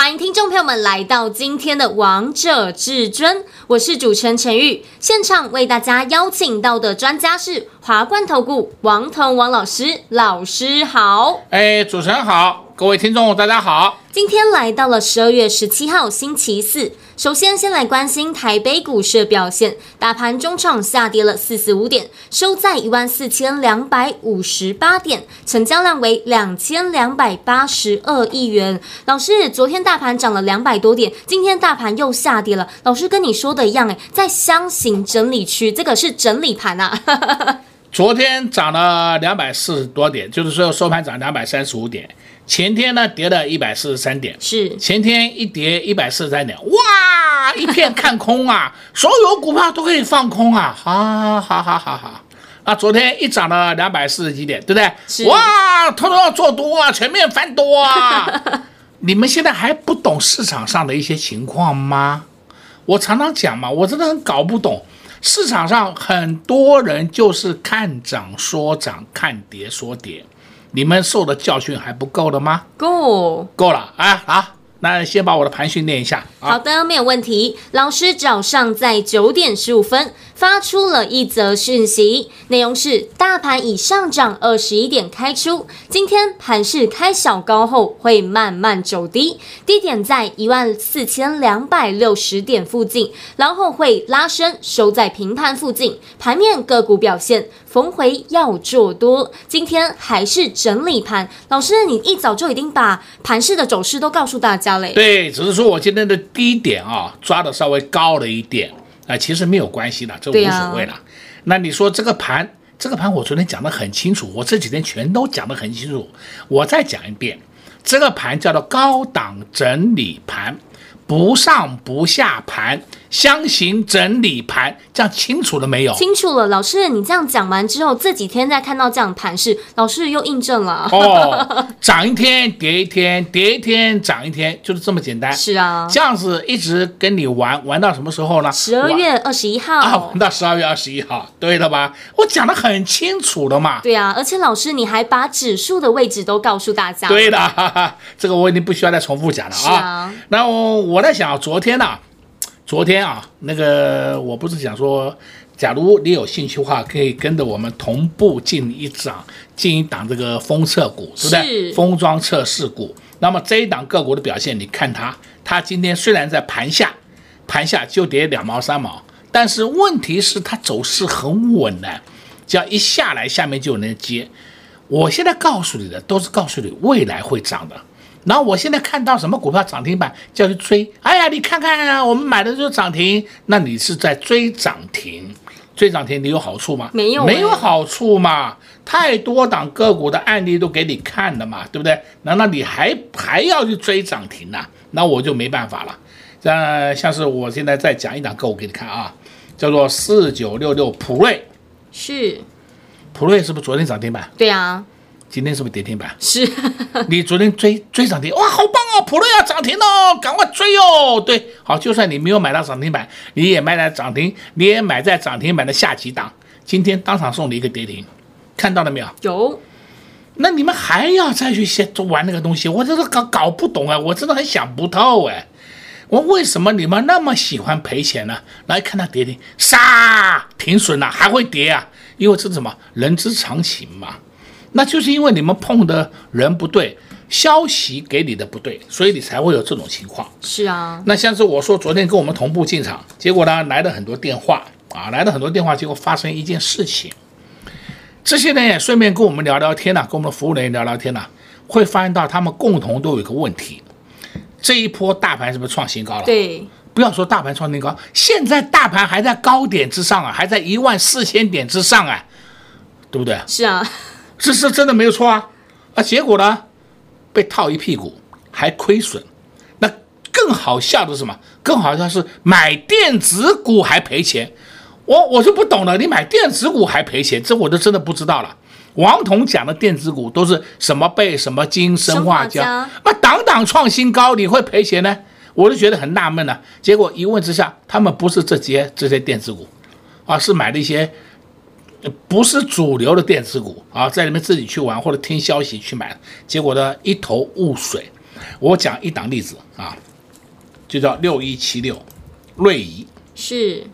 欢迎听众朋友们来到今天的《王者至尊》，我是主持人陈玉。现场为大家邀请到的专家是华冠投顾王彤王老师，老师好。哎，主持人好，各位听众大家好。今天来到了十二月十七号星期四，首先先来关心台北股市的表现，大盘中场下跌了四十五点，收在一万四千两百五十八点，成交量为两千两百八十二亿元。老师，昨天大盘涨了两百多点，今天大盘又下跌了。老师跟你说的一样，哎，在箱型整理区，这个是整理盘啊。昨天涨了两百四十多点，就是说收盘涨两百三十五点。前天呢，跌了一百四十三点，是前天一跌一百四十三点，哇，一片看空啊，所有股票都可以放空啊，好好好好好。啊昨天一涨了两百四十几点，对不对？哇，偷偷要做多啊，全面翻多啊。你们现在还不懂市场上的一些情况吗？我常常讲嘛，我真的很搞不懂，市场上很多人就是看涨说涨，看跌说跌。你们受的教训还不够的吗？够，够了啊！好，那先把我的盘训练一下。好的，没有问题。老师早上在九点十五分发出了一则讯息，内容是：大盘已上涨二十一点开出，今天盘势开小高后会慢慢走低，低点在一万四千两百六十点附近，然后会拉升收在平盘附近。盘面个股表现，逢回要做多，今天还是整理盘。老师，你一早就已经把盘势的走势都告诉大家了。对，只是说我今天的低点啊抓的稍微高了一点。啊，其实没有关系的，这无所谓了。啊、那你说这个盘，这个盘我昨天讲得很清楚，我这几天全都讲得很清楚。我再讲一遍，这个盘叫做高档整理盘。不上不下盘，箱型整理盘，这样清楚了没有？清楚了，老师，你这样讲完之后，这几天再看到这样盘势，老师又印证了。哦，涨一天跌一天，跌一天涨一天，就是这么简单。是啊，这样子一直跟你玩玩到什么时候呢？十二月二十一号啊，玩到十二月二十一号，对了吧？我讲的很清楚了嘛。对啊，而且老师你还把指数的位置都告诉大家。对的，哈哈，这个我已经不需要再重复讲了啊。是啊，那我我。在想，昨天呢、啊，昨天啊，那个我不是讲说，假如你有兴趣的话，可以跟着我们同步进一档，进一档这个封测股，对不对？封装测试股。那么这一档个股的表现，你看它，它今天虽然在盘下，盘下就跌两毛三毛，但是问题是它走势很稳的，只要一下来，下面就有人接。我现在告诉你的，都是告诉你未来会涨的。然后我现在看到什么股票涨停板就要去追，哎呀，你看看啊，我们买的就是涨停，那你是在追涨停，追涨停你有好处吗？没有，没有好处嘛，太多档个股的案例都给你看了嘛，对不对？难道你还还要去追涨停呢？那我就没办法了。像像是我现在再讲一档个股给你看啊，叫做四九六六普瑞，是，普瑞是不是昨天涨停板？对啊。今天是不是跌停板？是，你昨天追追涨停，哇，好棒哦！普瑞要涨停哦，赶快追哦！对，好，就算你没有买到涨停板，你也买在涨停，你也买在涨停板的下几档。今天当场送你一个跌停，看到了没有？有。那你们还要再去先玩那个东西？我真的搞搞不懂啊！我真的很想不透哎！我为什么你们那么喜欢赔钱呢？来看它跌停，杀停损了，还会跌啊？因为这是什么？人之常情嘛。那就是因为你们碰的人不对，消息给你的不对，所以你才会有这种情况。是啊，那像是我说昨天跟我们同步进场，结果呢来了很多电话啊，来了很多电话，结果发生一件事情。这些人也顺便跟我们聊聊天呐、啊，跟我们的服务人员聊聊天呐、啊，会发现到他们共同都有一个问题：这一波大盘是不是创新高了？对，不要说大盘创新高，现在大盘还在高点之上啊，还在一万四千点之上啊，对不对？是啊。这是真的没有错啊，啊，结果呢，被套一屁股，还亏损。那更好笑的是什么？更好笑是买电子股还赔钱。我我就不懂了，你买电子股还赔钱，这我都真的不知道了。王彤讲的电子股都是什么贝、什么金、生化镓，那档档创新高，你会赔钱呢？我就觉得很纳闷了。结果一问之下，他们不是这些这些电子股，而是买了一些不是主流的电子股啊，在里面自己去玩或者听消息去买，结果呢一头雾水。我讲一档例子啊，就叫六一七六瑞仪，是。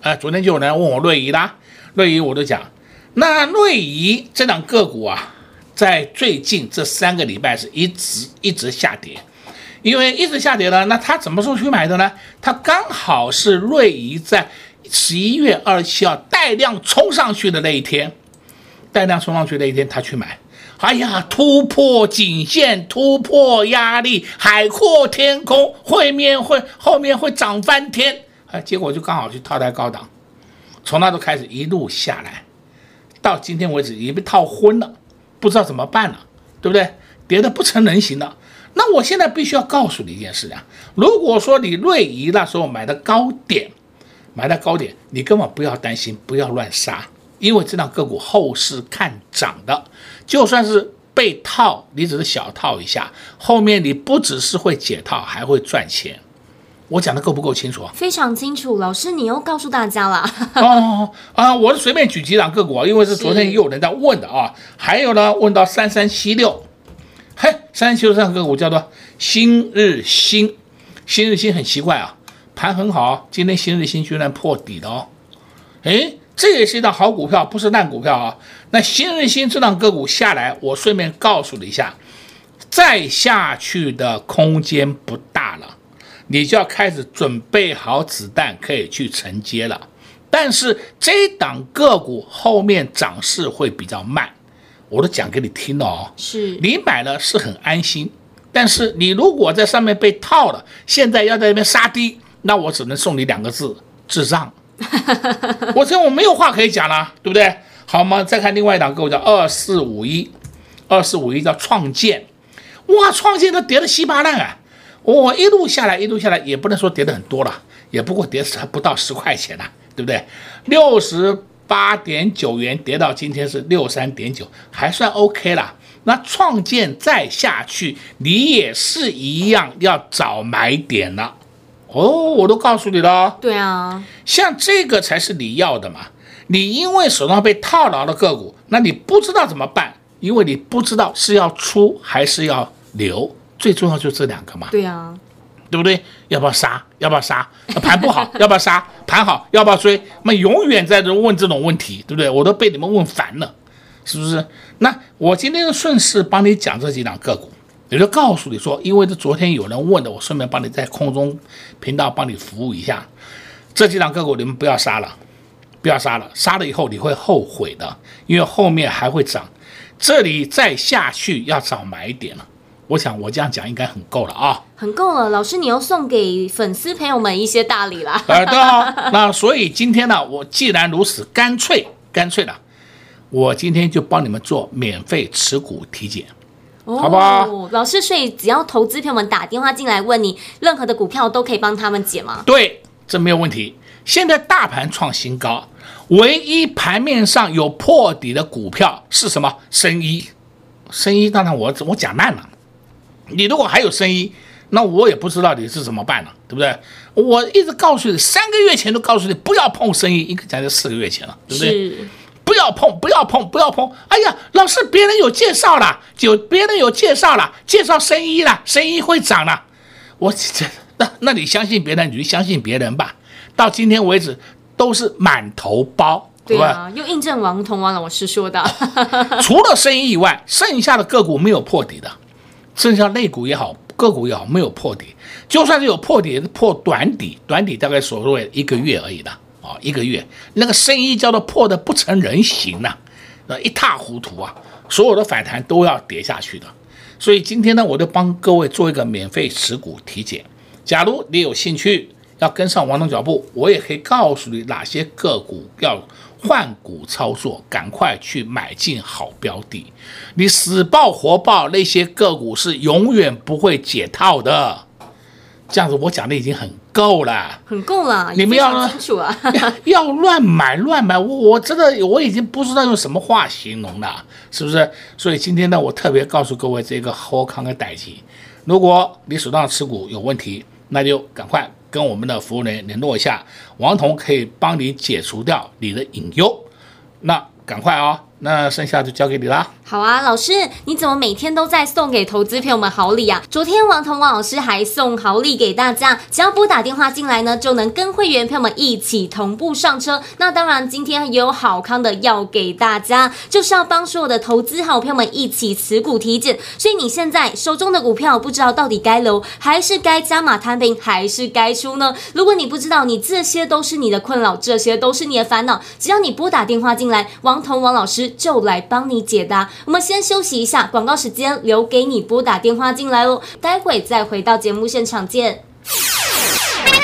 哎，昨天就有人问我瑞仪啦，瑞仪我都讲，那瑞仪这档个股啊，在最近这三个礼拜是一直一直下跌，因为一直下跌呢，那他怎么时候去买的呢？他刚好是瑞仪在十一月二十七号带量冲上去的那一天，带量冲上去那一天他去买，哎呀，突破颈线，突破压力，海阔天空，会面会后面会涨翻天。哎，结果就刚好去套在高档，从那都开始一路下来，到今天为止已经被套昏了，不知道怎么办了，对不对？跌得不成人形了。那我现在必须要告诉你一件事啊，如果说你瑞仪那时候买的高点，买到高点，你根本不要担心，不要乱杀，因为这档个股后市看涨的，就算是被套，你只是小套一下，后面你不只是会解套，还会赚钱。我讲的够不够清楚啊？非常清楚，老师，你又告诉大家了。哦 啊，我是随便举几档个股啊，因为是昨天也有人在问的啊。还有呢，问到三三七六，嘿，三三七六这档个股叫做新日新，新日新很奇怪啊，盘很好，今天新日新居然破底了哦。哎，这也是一档好股票，不是烂股票啊。那新日新这档个股下来，我顺便告诉你一下，再下去的空间不大了。你就要开始准备好子弹，可以去承接了。但是这档个股后面涨势会比较慢，我都讲给你听了哦。是你买了是很安心，但是你如果在上面被套了，现在要在那边杀低，那我只能送你两个字：智障。我这我没有话可以讲了，对不对？好吗？再看另外一档个股叫二四五一，二四五一叫创建，哇，创建都跌得稀巴烂啊！我、哦、一路下来，一路下来也不能说跌得很多了，也不过跌还不到十块钱了，对不对？六十八点九元跌到今天是六三点九，还算 OK 了。那创建再下去，你也是一样要找买点了。哦，我都告诉你了。对啊，像这个才是你要的嘛。你因为手上被套牢的个股，那你不知道怎么办，因为你不知道是要出还是要留。最重要就这两个嘛，对呀，对不对？要不要杀？要不要杀？盘不好，要不要杀？盘好，要不要追？那永远在这问这种问题，对不对？我都被你们问烦了，是不是？那我今天顺势帮你讲这几档个股，也就告诉你说，因为这昨天有人问的，我顺便帮你在空中频道帮你服务一下，这几档个股你们不要杀了，不要杀了，杀了以后你会后悔的，因为后面还会涨，这里再下去要找买点了。我想我这样讲应该很够了啊，很够了。老师，你又送给粉丝朋友们一些大礼啦。呃，对啊。那所以今天呢，我既然如此干脆干脆的，我今天就帮你们做免费持股体检，哦、好不好？老师，所以只要投资朋友们打电话进来问你任何的股票，都可以帮他们解吗？对，这没有问题。现在大盘创新高，唯一盘面上有破底的股票是什么？生医，生医，当然我我讲慢了。你如果还有生意，那我也不知道你是怎么办了，对不对？我一直告诉你，三个月前都告诉你不要碰生意，应该讲就四个月前了，对不对？是不要碰，不要碰，不要碰。哎呀，老师，别人有介绍了，就别人有介绍了，介绍生意了，生意会涨了。我这那那你相信别人，你就相信别人吧。到今天为止都是满头包，对啊，又印证王同王老师说的，除了生意以外，剩下的个股没有破底的。剩下类股也好，个股也好，没有破底，就算是有破底，破短底，短底大概所谓一个月而已的啊，一个月那个生意叫做破的不成人形呐，啊，一塌糊涂啊，所有的反弹都要跌下去的。所以今天呢，我就帮各位做一个免费持股体检。假如你有兴趣要跟上王彤脚步，我也可以告诉你哪些个股要。换股操作，赶快去买进好标的。你死抱活抱那些个股是永远不会解套的，这样子我讲的已经很够了，很够了。你们要清楚啊，要乱买乱买，我我真的我已经不知道用什么话形容了，是不是？所以今天呢，我特别告诉各位这个好康的代金，如果你手上持股有问题，那就赶快跟我们的服务人员联络一下，王彤可以帮你解除掉你的隐忧，那赶快啊、哦！那剩下就交给你啦。好啊，老师，你怎么每天都在送给投资朋友们好礼啊？昨天王彤王老师还送好礼给大家，只要拨打电话进来呢，就能跟会员朋友们一起同步上车。那当然，今天也有好康的要给大家，就是要帮所有的投资好朋友们一起持股体检。所以你现在手中的股票不知道到底该留还是该加码摊平，还是该出呢？如果你不知道，你这些都是你的困扰，这些都是你的烦恼，只要你拨打电话进来，王彤王老师就来帮你解答。我们先休息一下，广告时间留给你拨打电话进来哦，待会再回到节目现场见。快快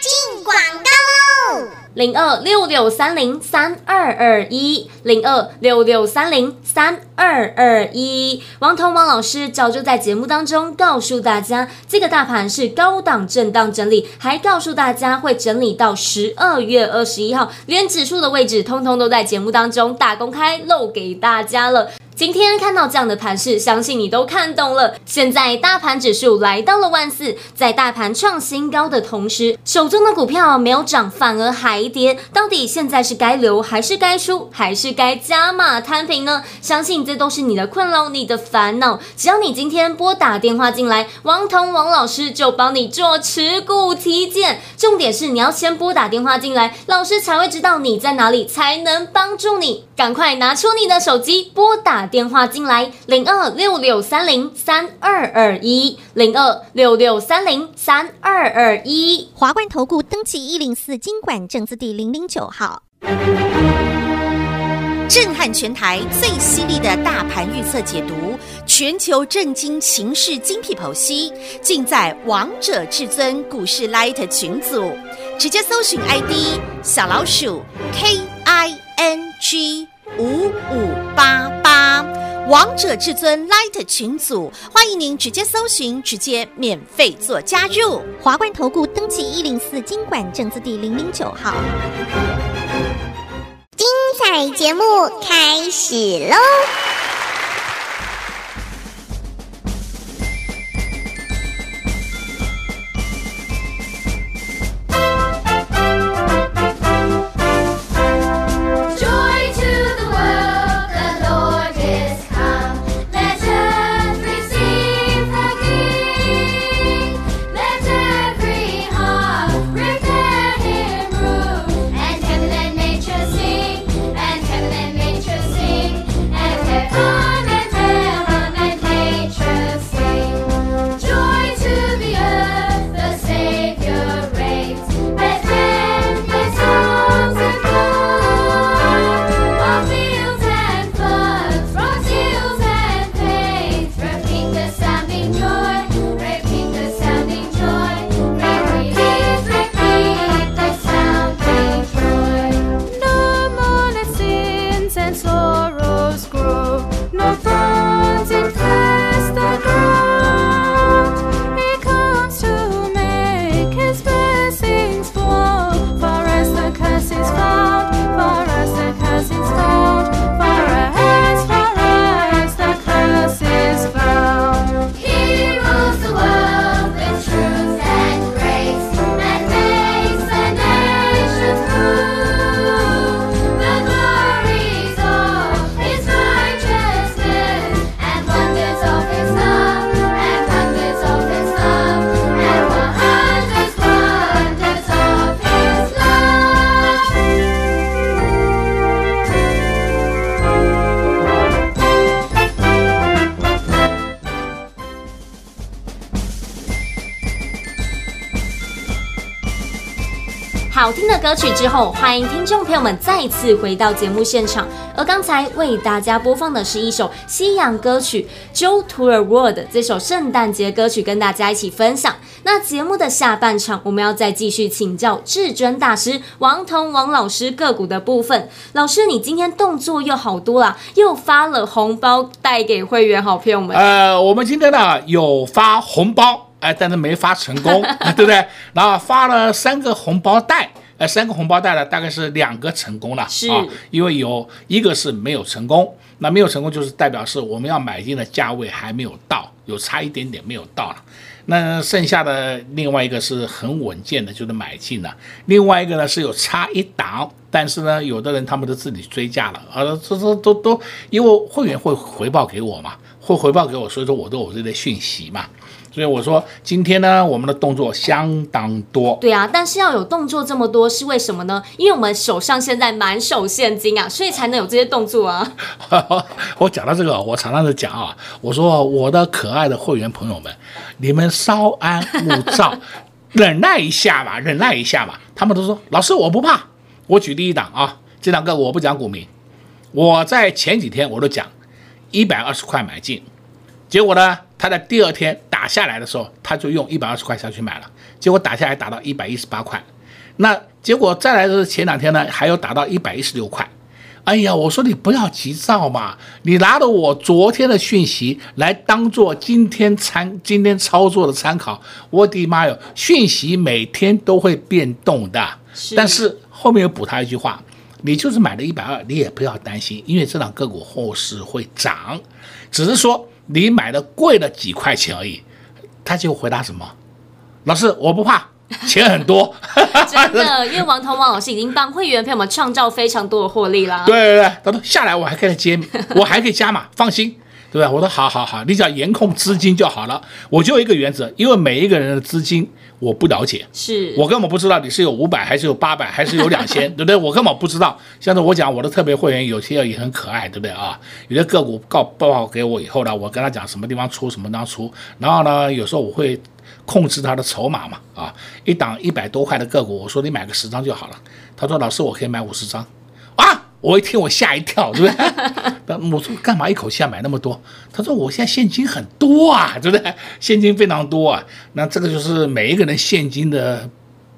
进广！零二六六三零三二二一，零二六六三零三二二一。王彤王老师早就在节目当中告诉大家，这个大盘是高档震荡整理，还告诉大家会整理到十二月二十一号，连指数的位置通通都在节目当中大公开露给大家了。今天看到这样的盘势，相信你都看懂了。现在大盘指数来到了万四，在大盘创新高的同时，手中的股票没有涨，反而还跌。到底现在是该留还是该出，还是该加码摊平呢？相信这都是你的困扰，你的烦恼。只要你今天拨打电话进来，王彤王老师就帮你做持股体检。重点是你要先拨打电话进来，老师才会知道你在哪里，才能帮助你。赶快拿出你的手机拨打。电话进来，零二六六三零三二二一，零二六六三零三二二一。华冠投顾登记一零四经管证字第零零九号，震撼全台最犀利的大盘预测解读，全球震惊情势精辟剖析，尽在王者至尊股市 Light 群组，直接搜寻 ID 小老鼠 K G。五五八八，王者至尊 Light 群组，欢迎您直接搜寻，直接免费做加入。华冠投顾登记一零四经管证字第零零九号。精彩节目开始喽！歌曲之后，欢迎听众朋友们再次回到节目现场。而刚才为大家播放的是一首西洋歌曲《Joy to the World》这首圣诞节歌曲，跟大家一起分享。那节目的下半场，我们要再继续请教至尊大师王彤王老师个股的部分。老师，你今天动作又好多了，又发了红包带给会员好朋友们。呃，我们今天呢有发红包。哎，但是没发成功，对不对？然后发了三个红包袋，呃，三个红包袋呢，大概是两个成功了，是啊，因为有一个是没有成功，那没有成功就是代表是我们要买进的价位还没有到，有差一点点没有到了。那剩下的另外一个是很稳健的，就是买进了。另外一个呢是有差一档，但是呢，有的人他们都自己追价了，啊，这这都都因为会员会回报给我嘛，会回报给我，所以说我都有这些讯息嘛。所以我说今天呢，我们的动作相当多。对啊，但是要有动作这么多是为什么呢？因为我们手上现在满手现金啊，所以才能有这些动作啊。我讲到这个，我常常的讲啊，我说我的可爱的会员朋友们，你们稍安勿躁，忍耐一下吧，忍耐一下吧。他们都说老师我不怕，我举例一档啊，这两个我不讲股民，我在前几天我都讲一百二十块买进，结果呢？他在第二天打下来的时候，他就用一百二十块下去买了，结果打下来打到一百一十八块，那结果再来的前两天呢，还有打到一百一十六块。哎呀，我说你不要急躁嘛，你拿着我昨天的讯息来当做今天参今天操作的参考。我的妈哟，讯息每天都会变动的，是但是后面又补他一句话，你就是买了一百二，你也不要担心，因为这档个股后市会涨，只是说。你买的贵了几块钱而已，他就回答什么？老师，我不怕，钱很多。真的，因为王彤王老师已经帮会员朋友们创造非常多的获利了。对对对，他说下来我还可以接，我还可以加码，放心，对吧？我说好好好，你只要严控资金就好了。我就一个原则，因为每一个人的资金。我不了解，是我根本不知道你是有五百还是有八百还是有两千，对不对？我根本不知道。像是我讲我的特别会员，有些也很可爱，对不对啊？有些个股告报告给我以后呢，我跟他讲什么地方出，什么地方出，然后呢，有时候我会控制他的筹码嘛，啊，一档一百多块的个股，我说你买个十张就好了。他说老师，我可以买五十张。我一听，我吓一跳，对不对？我说干嘛一口气要买那么多？他说我现在现金很多啊，对不对？现金非常多啊。那这个就是每一个人现金的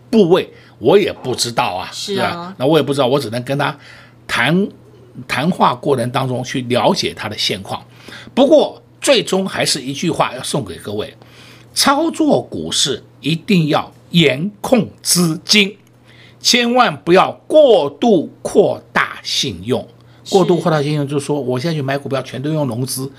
部位，我也不知道啊，是啊，吧？那我也不知道，我只能跟他谈谈话过程当中去了解他的现况。不过最终还是一句话要送给各位：操作股市一定要严控资金。千万不要过度扩大信用，过度扩大信用就是说，我现在去买股票全都用融资，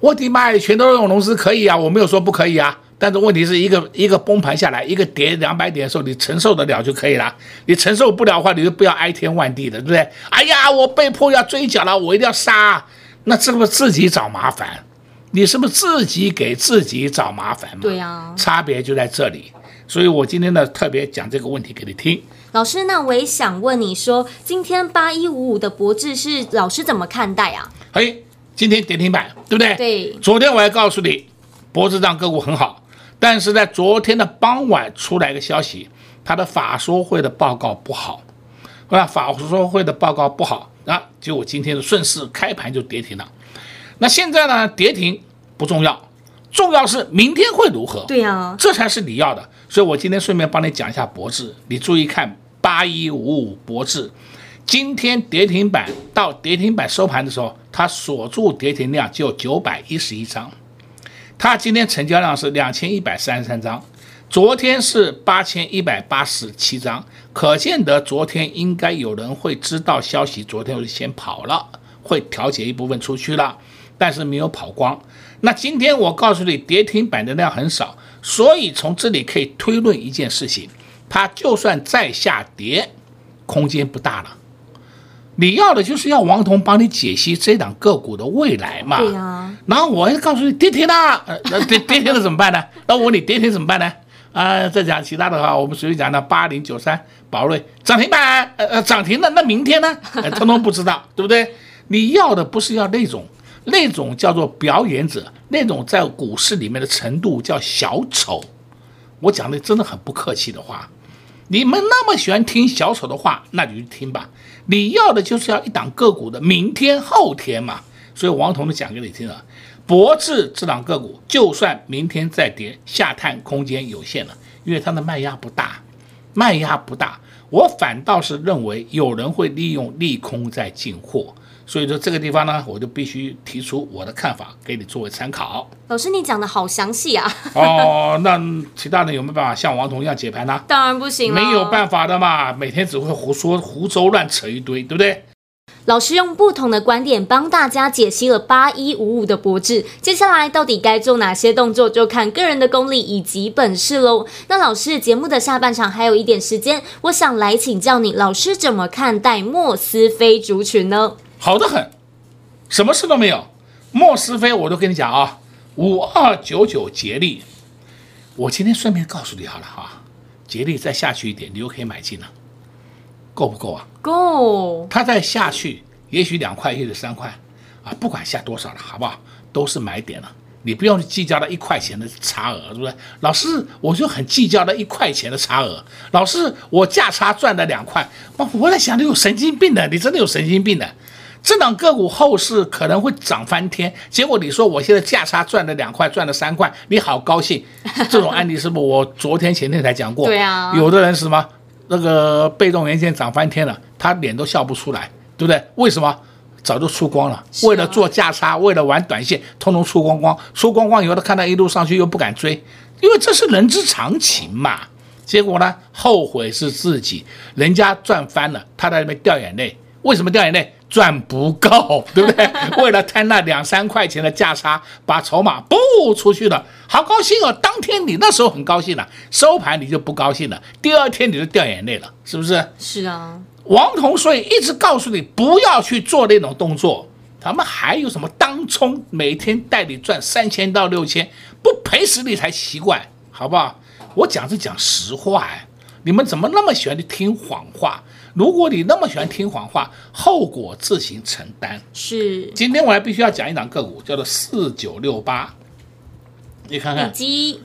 我的妈呀，全都用融资可以啊，我没有说不可以啊，但是问题是一个一个崩盘下来，一个跌两百点的时候，你承受得了就可以了，你承受不了的话，你就不要哀天万地的，对不对？哎呀，我被迫要追缴了，我一定要杀，那这不是自己找麻烦？你是不是自己给自己找麻烦嘛？对呀，差别就在这里，所以我今天呢特别讲这个问题给你听。老师，那我也想问你说，今天八一五五的博智是老师怎么看待啊？哎，今天跌停板，对不对？对。昨天我还告诉你，博智这档个股很好，但是在昨天的傍晚出来一个消息，它的法说会的报告不好，啊，法说会的报告不好啊，结果今天的顺势开盘就跌停了。那现在呢，跌停不重要，重要是明天会如何？对呀、啊，这才是你要的。所以我今天顺便帮你讲一下博智，你注意看。八一五五博智，今天跌停板到跌停板收盘的时候，它锁住跌停量就九百一十一张，它今天成交量是两千一百三十三张，昨天是八千一百八十七张，可见得昨天应该有人会知道消息，昨天我就先跑了，会调节一部分出去了，但是没有跑光。那今天我告诉你，跌停板的量很少，所以从这里可以推论一件事情。它就算再下跌，空间不大了。你要的就是要王彤帮你解析这档个股的未来嘛？对呀。然后我要告诉你跌停了，呃，跌跌停了怎么办呢？那我问你跌停怎么办呢？啊、呃，再讲其他的话，我们随便讲的八零九三宝瑞涨停板，呃呃涨停了，那明天呢？呃，通通不知道，对不对？你要的不是要那种，那种叫做表演者，那种在股市里面的程度叫小丑。我讲的真的很不客气的话，你们那么喜欢听小丑的话，那你就听吧。你要的就是要一档个股的明天后天嘛。所以王彤的讲给你听了，博智这档个股，就算明天再跌，下探空间有限了，因为它的卖压不大，卖压不大。我反倒是认为有人会利用利空在进货。所以说这个地方呢，我就必须提出我的看法，给你作为参考。老师，你讲的好详细啊！哦，那其他人有没有办法像王彤一样解盘呢？当然不行了，没有办法的嘛，每天只会胡说、胡诌、乱扯一堆，对不对？老师用不同的观点帮大家解析了八一五五的博智，接下来到底该做哪些动作，就看个人的功力以及本事喽。那老师，节目的下半场还有一点时间，我想来请教你，老师怎么看待莫斯菲族群呢？好的很，什么事都没有。莫斯菲，我都跟你讲啊，五二九九捷力，我今天顺便告诉你好了哈，捷力再下去一点，你又可以买进了，够不够啊？够。它再下去，也许两块，也许三块啊，不管下多少了，好不好？都是买点了，你不用计较那一块钱的差额，是不是？老师，我就很计较那一块钱的差额。老师，我价差赚了两块，我我在想，你有神经病的，你真的有神经病的。这档个股后市可能会涨翻天，结果你说我现在价差赚了两块，赚了三块，你好高兴？这种案例是不是我昨天前天才讲过？对啊，有的人是什么？那个被动元件涨翻天了，他脸都笑不出来，对不对？为什么？早就出光了，啊、为了做价差，为了玩短线，通通出光光，出光光以后，他看到一路上去又不敢追，因为这是人之常情嘛。结果呢，后悔是自己，人家赚翻了，他在那边掉眼泪。为什么掉眼泪？赚不够，对不对？为了贪那两三块钱的价差，把筹码不出去了，好高兴哦！当天你那时候很高兴了，收盘你就不高兴了，第二天你就掉眼泪了，是不是？是啊。王彤所以一直告诉你不要去做那种动作。他们还有什么当冲，每天带你赚三千到六千，不赔死你才奇怪，好不好？我讲是讲实话哎，你们怎么那么喜欢听谎话？如果你那么喜欢听谎话，后果自行承担。是，今天我还必须要讲一档个股，叫做四九六八。你看看，利基，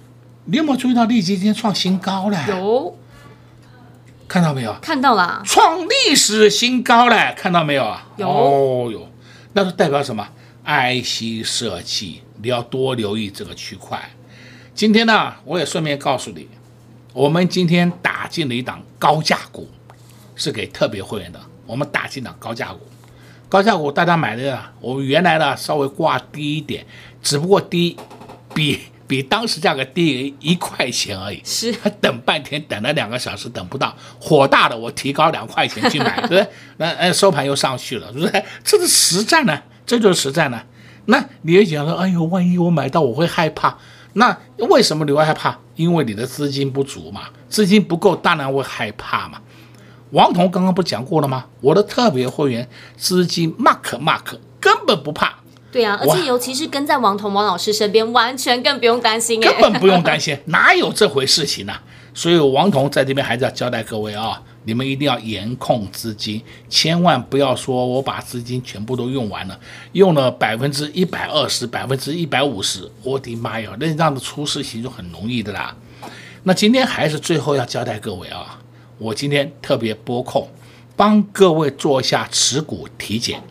你有没有注意到利基今天创新高了？有，看到没有？看到了，创历史新高了，看到没有啊？有，哦哟，那是代表什么？IC 设计，你要多留意这个区块。今天呢，我也顺便告诉你，我们今天打进了一档高价股。是给特别会员的，我们打进了高价股，高价股大家买的啊，我们原来呢稍微挂低一点，只不过低比比当时价格低一块钱而已。是，等半天，等了两个小时，等不到，火大的我提高两块钱去买，对不对？那哎收盘又上去了，对不对？这是实战呢，这就是实战呢。那你也想说，哎呦，万一我买到我会害怕，那为什么你会害怕？因为你的资金不足嘛，资金不够，当然会害怕嘛。王彤刚刚不讲过了吗？我的特别会员资金 mark mark 根本不怕。对啊，而且尤其是跟在王彤王老师身边，完全更不用担心。根本不用担心，哪有这回事情呢、啊？所以王彤在这边还是要交代各位啊，你们一定要严控资金，千万不要说我把资金全部都用完了，用了百分之一百二十、百分之一百五十，我的妈呀，那这样的出事情就很容易的啦。那今天还是最后要交代各位啊。我今天特别拨空，帮各位做一下持股体检，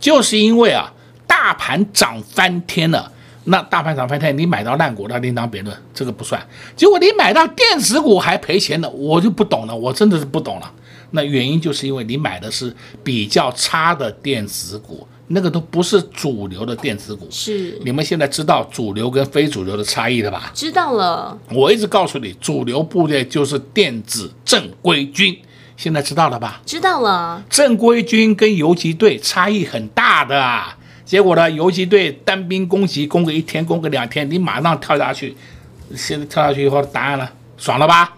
就是因为啊，大盘涨翻天了。那大盘涨翻天，你买到烂股那另当别论，这个不算。结果你买到电子股还赔钱的，我就不懂了，我真的是不懂了。那原因就是因为你买的是比较差的电子股，那个都不是主流的电子股。是，你们现在知道主流跟非主流的差异了吧？知道了。我一直告诉你，主流部队就是电子正规军，现在知道了吧？知道了。正规军跟游击队差异很大的啊，结果呢，游击队单兵攻击攻个一天，攻个两天，你马上跳下去，现在跳下去以后，答案呢？爽了吧？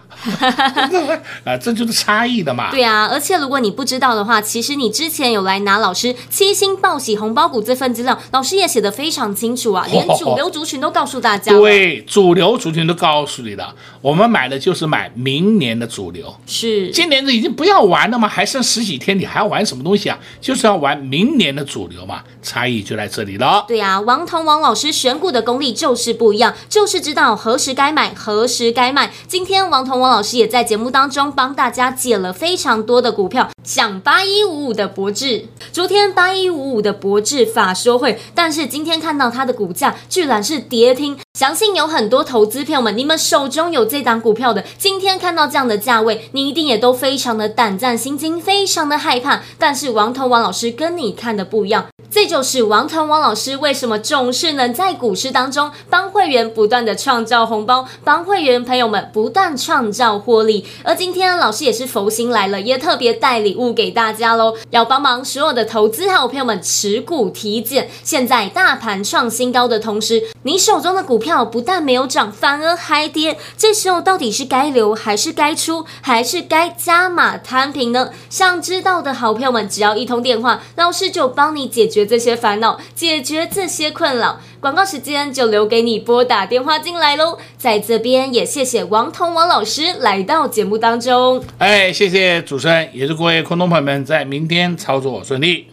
啊，这就是差异的嘛。对啊，而且如果你不知道的话，其实你之前有来拿老师七星报喜红包股这份资料，老师也写的非常清楚啊，连主流族群都告诉大家。对，主流族群都告诉你了，我们买的就是买明年的主流。是，今年的已经不要玩了吗？还剩十几天，你还要玩什么东西啊？就是要玩明年的主流嘛，差异就在这里了。对啊，王彤王老师选股的功力就是不一样，就是知道何时该买，何时该卖。今天王彤王老师也在节目当中帮大家解了非常多的股票，像八一五五的博智，昨天八一五五的博智法说会，但是今天看到它的股价居然是跌停，相信有很多投资朋友们，你们手中有这档股票的，今天看到这样的价位，你一定也都非常的胆战心惊，非常的害怕。但是王彤王老师跟你看的不一样，这就是王腾王老师为什么总是能在股市当中帮会员不断的创造红包，帮会员朋友们不断创造获利。而今天老师也是佛心来了，也特别带礼物给大家喽，要帮忙所有的投资好朋友们持股体检。现在大盘创新高的同时，你手中的股票。票不但没有涨，反而还跌。这时候到底是该留还是该出，还是该加码摊平呢？想知道的好朋友们，只要一通电话，老师就帮你解决这些烦恼，解决这些困扰。广告时间就留给你拨打电话进来喽。在这边也谢谢王彤王老师来到节目当中。哎，谢谢主持人，也祝各位空中朋友们在明天操作顺利。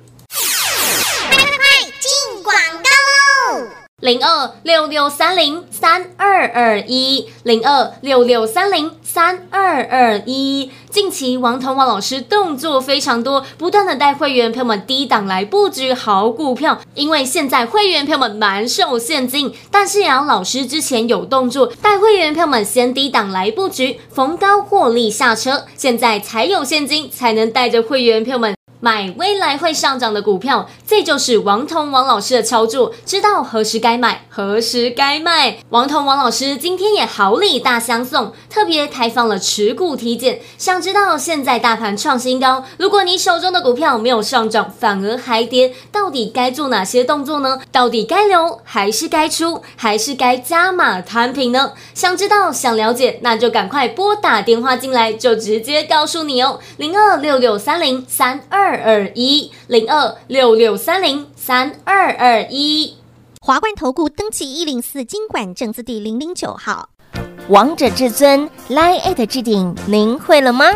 零二六六三零三二二一，零二六六三零三二二一。近期王彤王老师动作非常多，不断的带会员朋友们低档来布局好股票。因为现在会员朋友们满手现金，但是杨老师之前有动作，带会员朋友们先低档来布局，逢高获利下车。现在才有现金，才能带着会员朋友们。买未来会上涨的股票，这就是王彤王老师的操作，知道何时该买，何时该卖。王彤王老师今天也好礼大相送，特别开放了持股体检。想知道现在大盘创新高，如果你手中的股票没有上涨，反而还跌，到底该做哪些动作呢？到底该留还是该出，还是该加码摊平呢？想知道想了解，那就赶快拨打电话进来，就直接告诉你哦，零二六六三零三二。二二一零二六六三零三二二一，华冠投顾登记一零四经管证字第零零九号，王者至尊 Line@ at 置顶，您会了吗？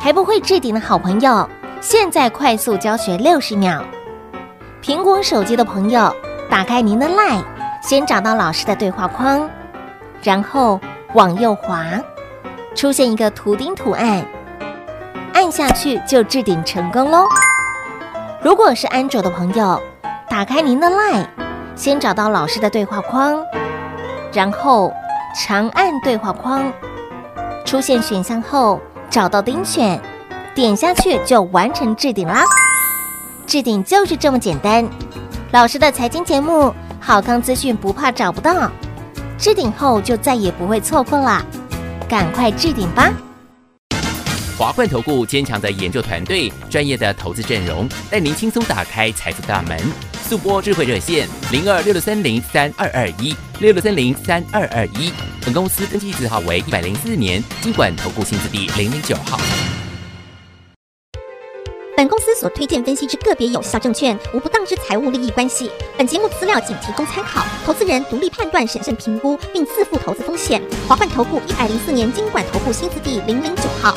还不会置顶的好朋友，现在快速教学六十秒。苹果手机的朋友，打开您的 Line，先找到老师的对话框，然后往右滑，出现一个图钉图案。按下去就置顶成功喽！如果是安卓的朋友，打开您的 LINE，先找到老师的对话框，然后长按对话框，出现选项后找到丁选，点下去就完成置顶啦！置顶就是这么简单。老师的财经节目，好康资讯不怕找不到，置顶后就再也不会错过啦！赶快置顶吧！华冠投顾坚强的研究团队，专业的投资阵容，带您轻松打开财富大门。速播智慧热线零二六六三零三二二一六六三零三二二一。本公司登记字号为一百零四年金管投顾新字第零零九号。本公司所推荐分析之个别有效证券，无不当之财务利益关系。本节目资料仅提供参考，投资人独立判断、审慎评估，并自负投资风险。华冠投顾一百零四年金管投顾新字第零零九号。